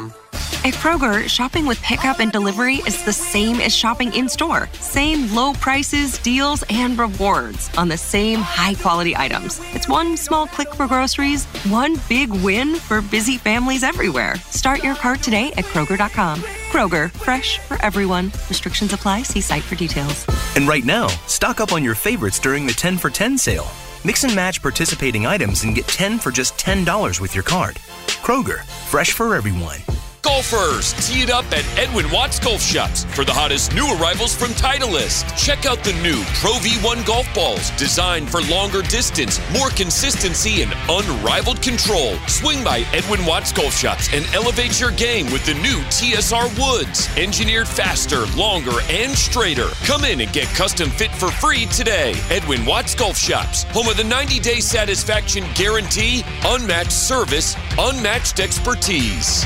At Kroger, shopping with pickup and delivery is the same as shopping in store. Same low prices, deals, and rewards on the same high quality items. It's one small click for groceries, one big win for busy families everywhere. Start your cart today at Kroger.com. Kroger, fresh for everyone. Restrictions apply. See site for details. And right now, stock up on your favorites during the 10 for 10 sale. Mix and match participating items and get 10 for just $10 with your card. Kroger, fresh for everyone. Golfers. Tee it up at Edwin Watts Golf Shops for the hottest new arrivals from Titleist. Check out the new Pro V1 golf balls designed for longer distance, more consistency, and unrivaled control. Swing by Edwin Watts Golf Shops and elevate your game with the new TSR Woods. Engineered faster, longer, and straighter. Come in and get custom fit for free today. Edwin Watts Golf Shops, home of the 90 day satisfaction guarantee, unmatched service, unmatched expertise.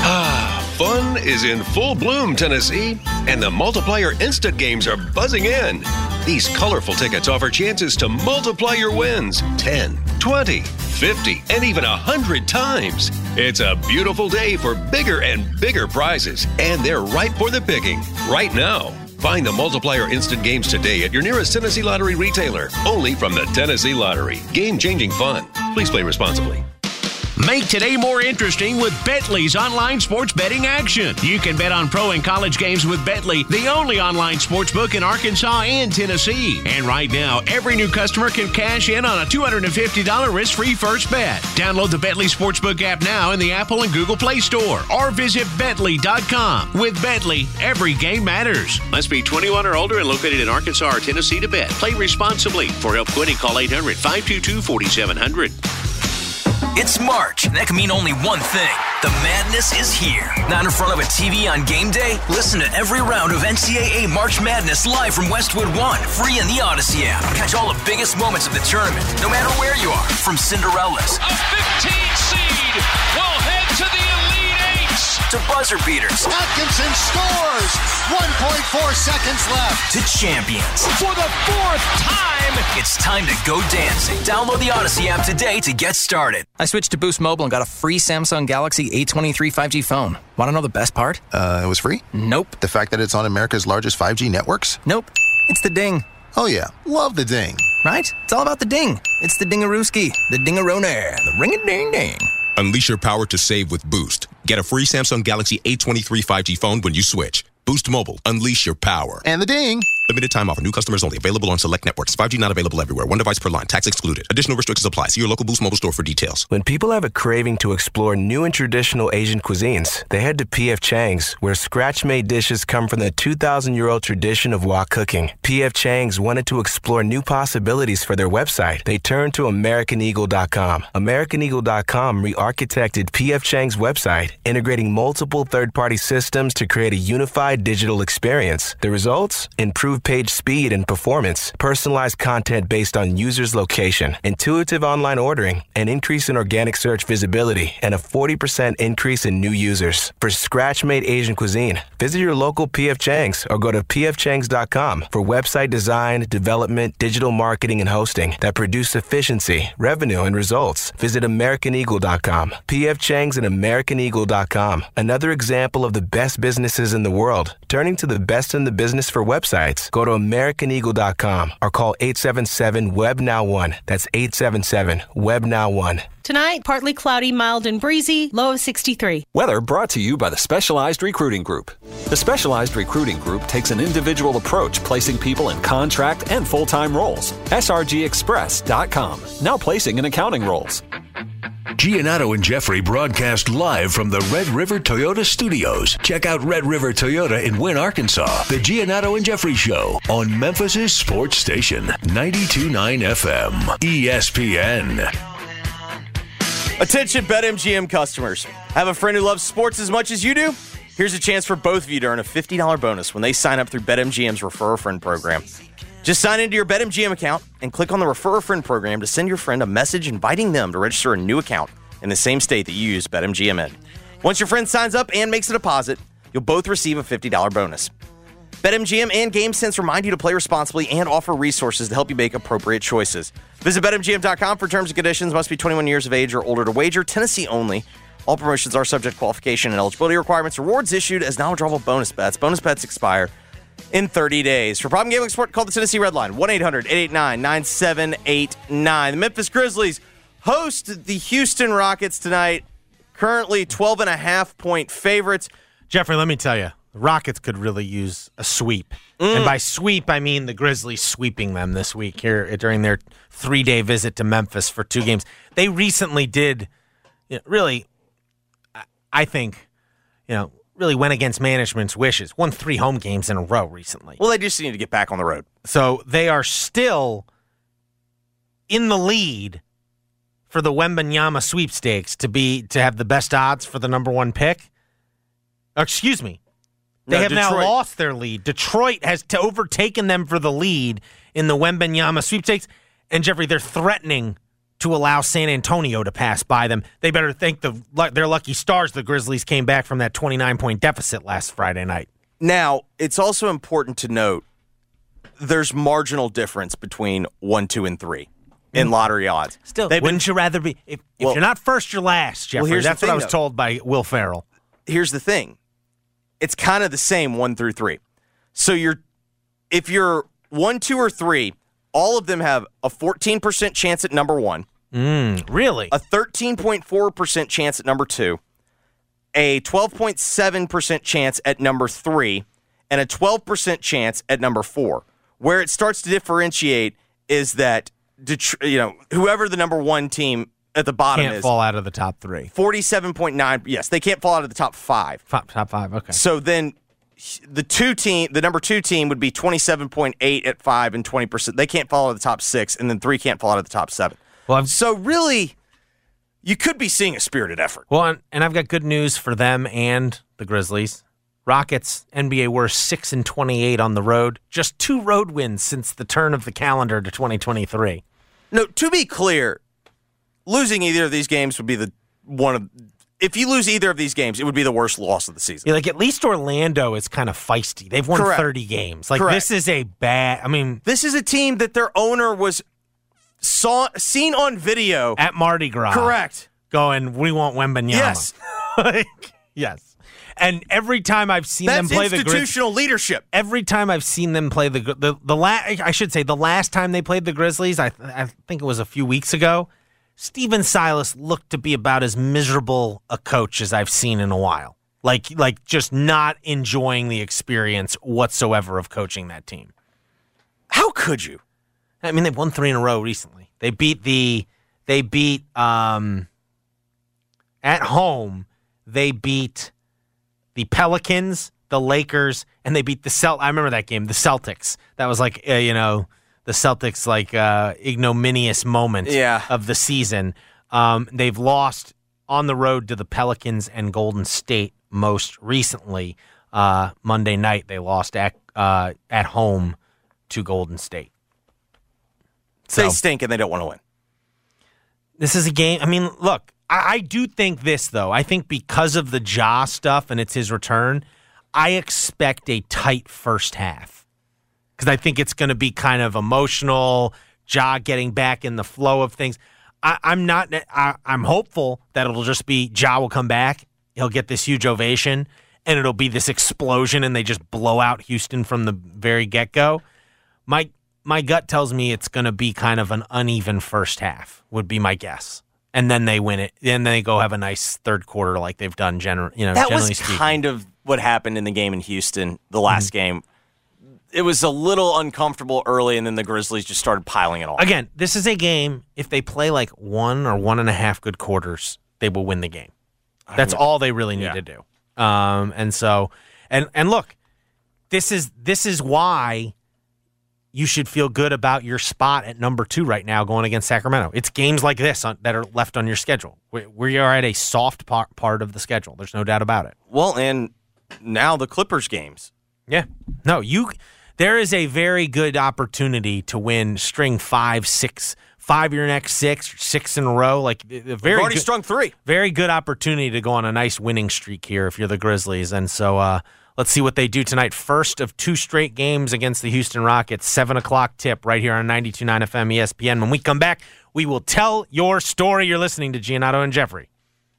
Ah, fun is in full bloom, Tennessee, and the multiplier instant games are buzzing in. These colorful tickets offer chances to multiply your wins 10, 20, 50, and even 100 times. It's a beautiful day for bigger and bigger prizes, and they're ripe for the picking right now. Find the multiplier instant games today at your nearest Tennessee Lottery retailer. Only from the Tennessee Lottery. Game changing fun. Please play responsibly. Make today more interesting with Betly's online sports betting action. You can bet on pro and college games with Betly, the only online sports book in Arkansas and Tennessee. And right now, every new customer can cash in on a $250 risk free first bet. Download the Betly Sportsbook app now in the Apple and Google Play Store or visit Betly.com. With Betly, every game matters. Must be 21 or older and located in Arkansas or Tennessee to bet. Play responsibly. For help quitting, call 800 522 4700. It's March, and that can mean only one thing. The madness is here. Not in front of a TV on game day? Listen to every round of NCAA March Madness live from Westwood One, free in the Audacy app. Catch all the biggest moments of the tournament, no matter where you are. From Cinderella's A 15 seed will head to the Elite to buzzer beaters Atkinson scores! 1.4 seconds left. to champions. For the fourth time, It's time to go dancing. Download the Audacy app today to get started. I switched to Boost Mobile and got a free Samsung Galaxy A23 5G phone. Want to know the best part? Uh, it was free? Nope. The fact that it's on America's largest 5G networks? Nope. It's the ding. Oh, yeah. Love the ding. Right? It's all about the ding. It's the dingarooski, the dingarona, the ring a ding ding. Unleash your power to save with Boost. Get a free Samsung Galaxy A23 5G phone when you switch. Boost Mobile. Unleash your power. And the ding. Limited time offer. New customers only. Available on select networks. 5G not available everywhere. One device per line. Tax excluded. Additional restrictions apply. See your local Boost Mobile store for details. When people have a craving to explore new and traditional Asian cuisines, they head to PF Chang's, where scratch made dishes come from the 2,000 year old tradition of wok cooking. PF Chang's wanted to explore new possibilities for their website. They turned to AmericanEagle.com. AmericanEagle.com re architected PF Chang's website, integrating multiple third party systems to create a unified digital experience. The results? Improved page speed and performance, personalized content based on users' location, intuitive online ordering, an increase in organic search visibility, and a 40% increase in new users. For scratch made Asian cuisine, visit your local PF Chang's or go to pfchangs.com for website design, development, digital marketing, and hosting that produce efficiency, revenue, and results. Visit AmericanEagle.com. PF Chang's and AmericanEagle.com. Another example of the best businesses in the world, turning to the best in the business for websites. Go to AmericanEagle.com or call 877 Web Now 1. That's 877 Web Now 1. Tonight, partly cloudy, mild and breezy, low of 63. Weather brought to you by the Specialized Recruiting Group. The Specialized Recruiting Group takes an individual approach placing people in contract and full time roles. SRGExpress.com, now placing in accounting roles. Giannotto and Jeffrey broadcast live from the Red River Toyota studios. Check out Red River Toyota in Wynne, Arkansas. The Giannotto and Jeffrey Show on Memphis' sports station, 92.9 FM, ESPN. Attention BetMGM customers. Have a friend who loves sports as much as you do? Here's a chance for both of you to earn a $50 bonus when they sign up through BetMGM's Refer a Friend program. Just sign into your BetMGM account and click on the Refer a Friend program to send your friend a message inviting them to register a new account in the same state that you use BetMGM in. Once your friend signs up and makes a deposit, you'll both receive a $50 bonus. BetMGM and GameSense remind you to play responsibly and offer resources to help you make appropriate choices. Visit BetMGM.com for terms and conditions. Must be 21 years of age or older to wager. Tennessee only. All promotions are subject to qualification and eligibility requirements. Rewards issued as non-withdrawable bonus bets. Bonus bets expire in 30 days. For problem gambling support, call the Tennessee Red Line 1-800-889-9789. The Memphis Grizzlies host the Houston Rockets tonight. Currently 12 and a half point favorites. Jeffrey, let me tell you, the Rockets could really use a sweep. And mm. by sweep, I mean the Grizzlies sweeping them this week here during their three day visit to Memphis for two games. They recently did, you know, really, I think, you know, really went against management's wishes. Won three home games in a row recently. Well, they just need to get back on the road. So they are still in the lead for the Wembanyama sweepstakes to be to have the best odds for the number one pick. Oh, excuse me. They No, have now lost their lead. Detroit has overtaken them for the lead in the Wembanyama sweepstakes. And Jeffrey, they're threatening to allow San Antonio to pass by them. They better thank the their lucky stars the Grizzlies came back from that 29 point deficit last Friday night. Now, it's also important to note there's marginal difference between one, two, and three in lottery odds. Mm. Still, They've wouldn't you rather be if, if Well- you're not first, you're last, Jeffrey? Well, That's what I was told by Will Ferrell. here's the thing it's kind of the same one through three so you're if you're one two or three all of them have a 14% chance at number one Mm, really? a 13.4% chance at number two a 12.7% chance at number three and a 12% chance at number four where it starts to differentiate is that Detr- you know whoever the number one team at the bottom Can't is fall out of the top three. 47.9 yes they can't fall out of the top five Top, top five. Okay. so then the two team, the number two team would be 27.8 at five and 20%. They can't fall out of the top six, and then three can't fall out of the top seven. Well, so really, you could be seeing a spirited effort. Well, and, and I've got good news for them and the Grizzlies. Rockets NBA were six and twenty-eight on the road. Just two road wins since the turn of the calendar to 2023. No, to be clear, losing either of these games would be the one of. If you lose either of these games, it would be the worst loss of the season. Yeah, like at least Orlando is kind of feisty. They've won Correct. 30 games. Like Correct. this is a bad. I mean, This is a team that their owner was saw seen on video at Mardi Gras. Correct. Going, we want Wembanyama. Yes. Like, yes. And every time I've seen That's them play the Grizz- institutional leadership. every time I've seen them play the the the la- I should say the last time they played the Grizzlies, I I think it was a few weeks ago. Stephen Silas looked to be about as miserable a coach as I've seen in a while. Like like just not enjoying the experience whatsoever of coaching that team. How could you? I mean, they've won three in a row recently. They beat the they beat um at home. They beat the Pelicans, the Lakers, and they beat the Celt. I remember that game, the Celtics. That was like uh, you know the Celtics like uh, ignominious moment Yeah. of the season. Um, they've lost on the road to the Pelicans and Golden State most recently. Uh, Monday night they lost at uh, at home to Golden State. They stink and they don't want to win. This is a game. I mean, look, I, I do think this though. I think because of the Ja stuff and it's his return, I expect a tight first half because I think it's going to be kind of emotional. Ja getting back in the flow of things. I, I'm not. I, I'm hopeful that it'll just be Ja will come back. He'll get this huge ovation, and it'll be this explosion, and they just blow out Houston from the very get go. My my gut tells me it's going to be kind of an uneven first half. Would be my guess, and then they win it, and then they go have a nice third quarter like they've done. Gener- you know, that generally was speaking. kind of what happened in the game in Houston, the last Mm-hmm. game. It was a little uncomfortable early, and then the Grizzlies just started piling it on. Again, this is a game. If they play like one or one and a half good quarters, they will win the game. That's all they really need Yeah. to do. Um, and so, and and look, this is this is why you should feel good about your spot at number two right now, going against Sacramento. It's games like this on, that are left on your schedule. We, we are at a soft part part of the schedule. There's no doubt about it. Well, and now the Clippers games. Yeah. No, you. There is a very good opportunity to win string five, six, five your next six, six in a row. Like a very already good, strung three. Very good opportunity to go on a nice winning streak here if you're the Grizzlies. And so uh, let's see what they do tonight. First of two straight games against the Houston Rockets. Seven o'clock tip right here on 92.9 FM ESPN. When we come back, we will tell your story. You're listening to Giannotto and Jeffrey.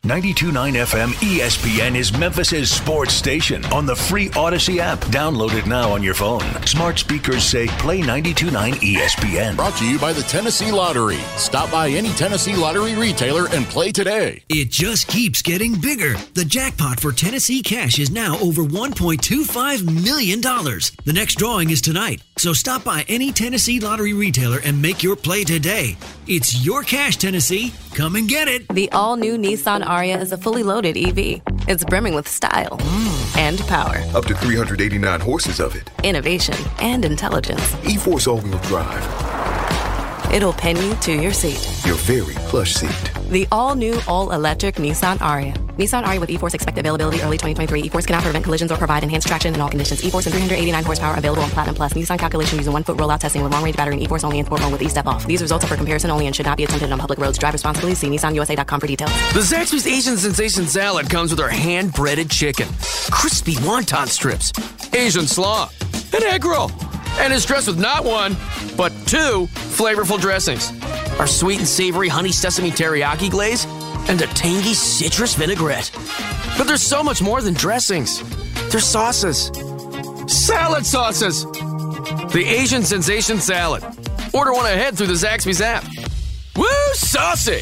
92.9 FM ESPN is Memphis's sports station on the free Audacy app. Download it now on your phone. Smart speakers say play 92.9 ESPN. Brought to you by the Tennessee Lottery. Stop by any Tennessee Lottery retailer and play today. It just keeps getting bigger. The jackpot for Tennessee Cash is now over $1.25 million. The next drawing is tonight, so stop by any Tennessee Lottery retailer and make your play today. It's your cash, Tennessee. Come and get it. The all new Nissan Ariya is a fully loaded EV. It's brimming with style and power, Up to 389 horses of it. innovation, and intelligence. E Force all wheel drive. It'll pin you to your seat. Your very plush seat. The all new, all electric Nissan Ariya. Nissan Ariya with E-Force expected availability early 2023. E-Force cannot prevent collisions or provide enhanced traction in all conditions. E-Force and 389 horsepower available on Platinum Plus. Nissan calculation using one foot rollout testing with long range battery and E-Force only in sport mode with E-Step off. These results are for comparison only and should not be attempted on public roads. Drive responsibly. See NissanUSA.com for details. The Zaxby's Asian Sensation Salad comes with our hand breaded chicken, crispy wonton strips, Asian slaw, an egg roll, and is dressed with not one, but two flavorful dressings our sweet and savory honey sesame teriyaki glaze and a tangy citrus vinaigrette. But there's so much more than dressings, there's sauces, salad sauces. The Asian Sensation Salad. Order one ahead through the Zaxby's app. Woo, saucy!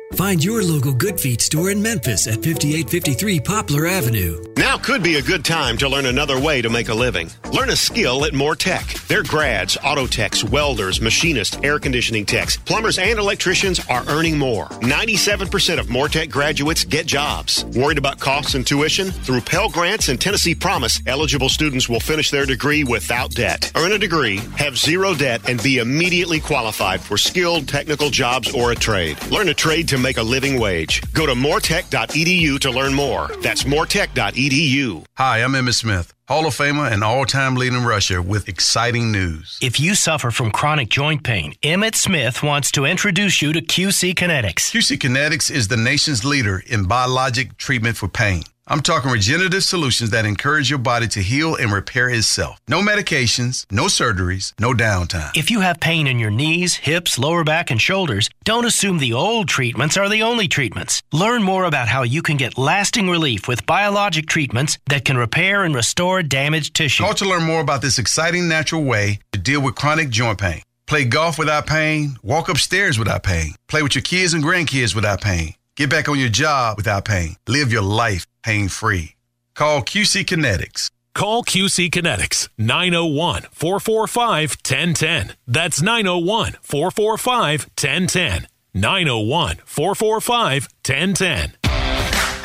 Find your local Good Feet store in Memphis at 5853 Poplar Avenue. Now could be a good time to learn another way to make a living. Learn a skill at Moore Tech. Their grads, auto techs, welders, machinists, air conditioning techs, plumbers, and electricians are earning more. 97% of Moore Tech graduates get jobs. Worried about costs and tuition? Through Pell Grants and Tennessee Promise, eligible students will finish their degree without debt. Earn a degree, have zero debt, and be immediately qualified for skilled technical jobs or a trade. Learn a trade to make a living wage. Go to mooretech.edu to learn more. That's mooretech.edu. Hi, I'm Emmitt Smith, Hall of Famer and all time leading rusher with exciting news. If you suffer from chronic joint pain, Emmitt Smith wants to introduce you to QC Kinetics. QC Kinetics is the nation's leader in biologic treatment for pain. I'm talking regenerative solutions that encourage your body to heal and repair itself. No medications, no surgeries, no downtime. If you have pain in your knees, hips, lower back, and shoulders, don't assume the old treatments are the only treatments. Learn more about how you can get lasting relief with biologic treatments that can repair and restore damaged tissue. Call to learn more about this exciting natural way to deal with chronic joint pain. Play golf without pain, walk upstairs without pain, play with your kids and grandkids without pain, get back on your job without pain, live your life pain free. Call QC Kinetics. Call QC Kinetics 901 445 1010. That's 901 445 1010. 901 445 1010.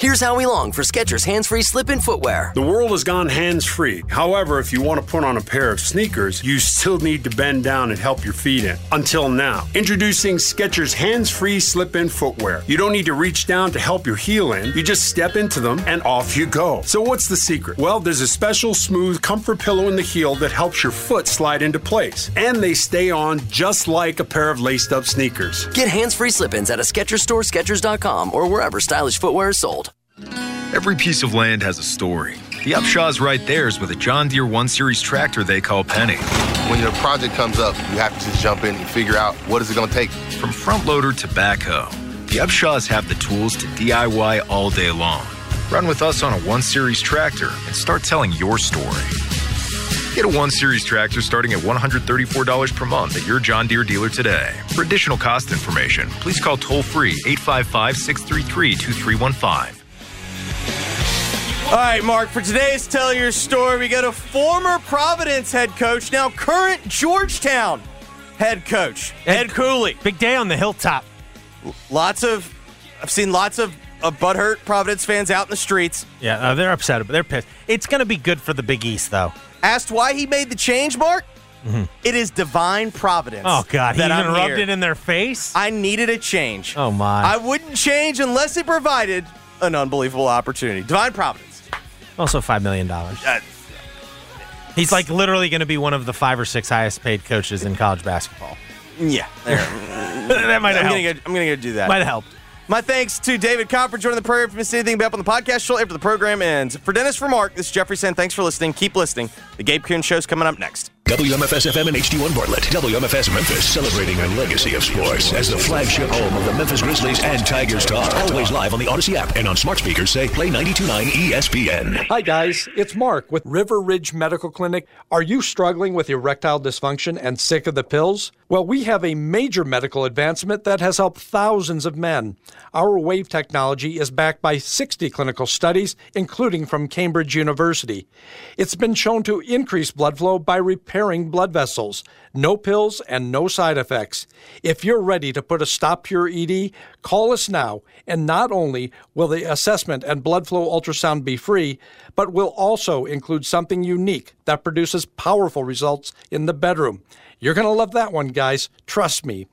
Here's how we long for Skechers hands-free slip-in footwear. The world has gone hands-free. However, if you want to put on a pair of sneakers, you still need to bend down and help your feet in. Until now, introducing Skechers hands-free slip-in footwear. You don't need to reach down to help your heel in. You just step into them and off you go. So what's the secret? Well, there's a special smooth comfort pillow in the heel that helps your foot slide into place. And they stay on just like a pair of laced-up sneakers. Get hands-free slip-ins at a Skechers store, Skechers.com, or wherever stylish footwear is sold. Every piece of land has a story. The upshaw's write theirs with a John Deere 1 Series tractor they call Penny. When your project comes up, you have to just jump in and figure out what is it going to take. From front loader to backhoe, the upshaws have the tools to DIY all day long. Run with us on a 1 Series tractor and start telling your story. Get a 1 Series tractor starting at $134 per month at your John Deere dealer today. For additional cost information, please call toll free 855 633 2315. All right, Mark, for today's Tell Your Story, we go to former Providence head coach, now current Georgetown head coach, Ed, Cooley. Big day on the hilltop. Lots of, I've seen lots of, of butthurt Providence fans out in the streets. Yeah, uh, they're upset, but they're pissed. It's going to be good for the Big East, though. Asked why he made the change, Mark? It is divine providence. Oh, God. He that even I'm rubbed here. it in their face? I needed a change. Oh, my. I wouldn't change unless it provided an unbelievable opportunity. Divine providence. Also, $5 million. He's like literally going to be one of the five or six highest paid coaches in college basketball. Yeah. that might have I'm gonna, helped. go, I'm gonna go do that. Might have helped. My thanks to David Cobb for joining the program. If you missed anything be up on the podcast, shortly after the program ends. For Dennis, for Mark, this is Jeffrey Sen. Thanks for listening. Keep listening. The Gabe Kuhn Show's coming up next. WMFS FM and HD1 Bartlett. WMFS Memphis celebrating a legacy of sports as the flagship home of the Memphis Grizzlies and Tigers talk. Always live on the Audacy app and on smart speakers say play 929 ESPN. Hi, guys. It's Mark with River Ridge Medical Clinic. Are you struggling with erectile dysfunction and sick of the pills? Well, we have a major medical advancement that has helped thousands of men. Our wave technology is backed by 60 clinical studies, including from Cambridge University. It's been shown to increase blood flow by repairing blood vessels. No pills and no side effects. If you're ready to put a stop to your ED, call us now. And not only will the assessment and blood flow ultrasound be free, but will also include something unique that produces powerful results in the bedroom. You're going to love that one, guys. Trust me.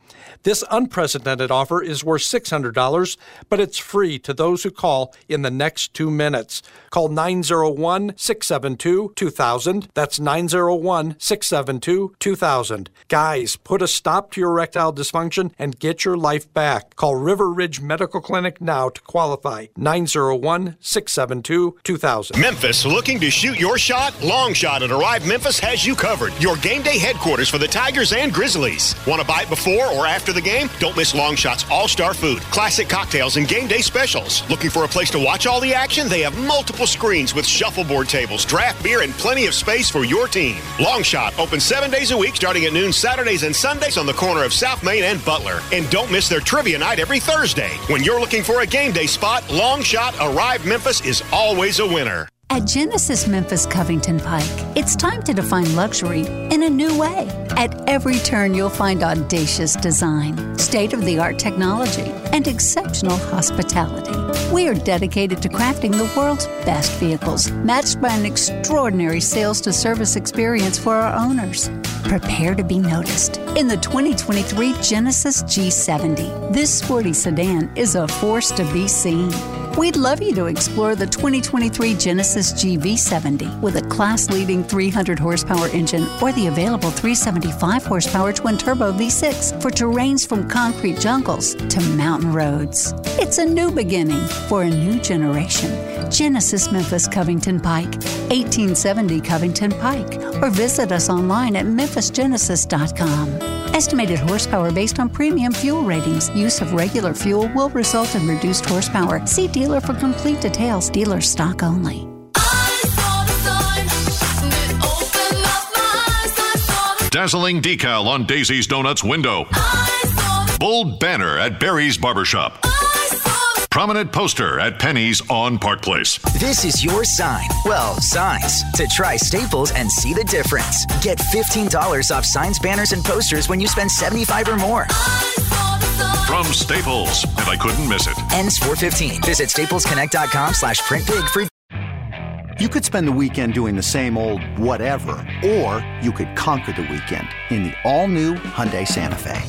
This unprecedented offer is worth $600, but it's free to those who call in the next two minutes. Call 901 672 2000. That's 901 672 2000. Guys, put a stop to your erectile dysfunction and get your life back. Call River Ridge Medical Clinic now to qualify. 901 672 2000. Memphis looking to shoot your shot? Long Shot at Arrive Memphis has you covered. Your game day headquarters for the Tigers and Grizzlies. Want to buy it before or after the game? Don't miss Long Shot's all star food, classic cocktails, and game day specials. Looking for a place to watch all the action? They have multiple screens with shuffleboard tables, draft beer, and plenty of space for your team. Long Shot open seven days a week starting at noon Saturdays and Sundays on the corner of South Main and Butler. And don't miss their trivia night every Thursday. When you're looking for a game day spot, Long Shot Arrive Memphis is always a winner. At Genesis Memphis Covington Pike, it's time to define luxury in a new way. At every turn, you'll find audacious design, state of the art technology, and exceptional hospitality. We are dedicated to crafting the world's best vehicles, matched by an extraordinary sales to service experience for our owners. Prepare to be noticed in the 2023 Genesis G70. This sporty sedan is a force to be seen. We'd love you to explore the 2023 Genesis GV70 with a class leading 300 horsepower engine or the available 375 horsepower twin turbo V6 for terrains from concrete jungles to mountain roads. It's a new beginning for a new generation. Genesis Memphis Covington Pike, 1870 Covington Pike, or visit us online at memphisgenesis.com. Estimated horsepower based on premium fuel ratings. Use of regular fuel will result in reduced horsepower. See dealer for complete details. Dealer stock only. Dazzling decal on Daisy's Donuts window. Bold banner at Barry's Barbershop. Prominent poster at Penny's on Park Place. This is your sign. Well, signs. To try Staples and see the difference. Get $15 off signs, banners, and posters when you spend 75 or more. From Staples, and I couldn't miss it. Ends 415. Visit staplesconnect.com slash print big for You could spend the weekend doing the same old whatever, or you could conquer the weekend in the all-new Hyundai Santa Fe.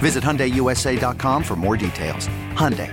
Visit HyundaiUSA.com for more details. Hyundai,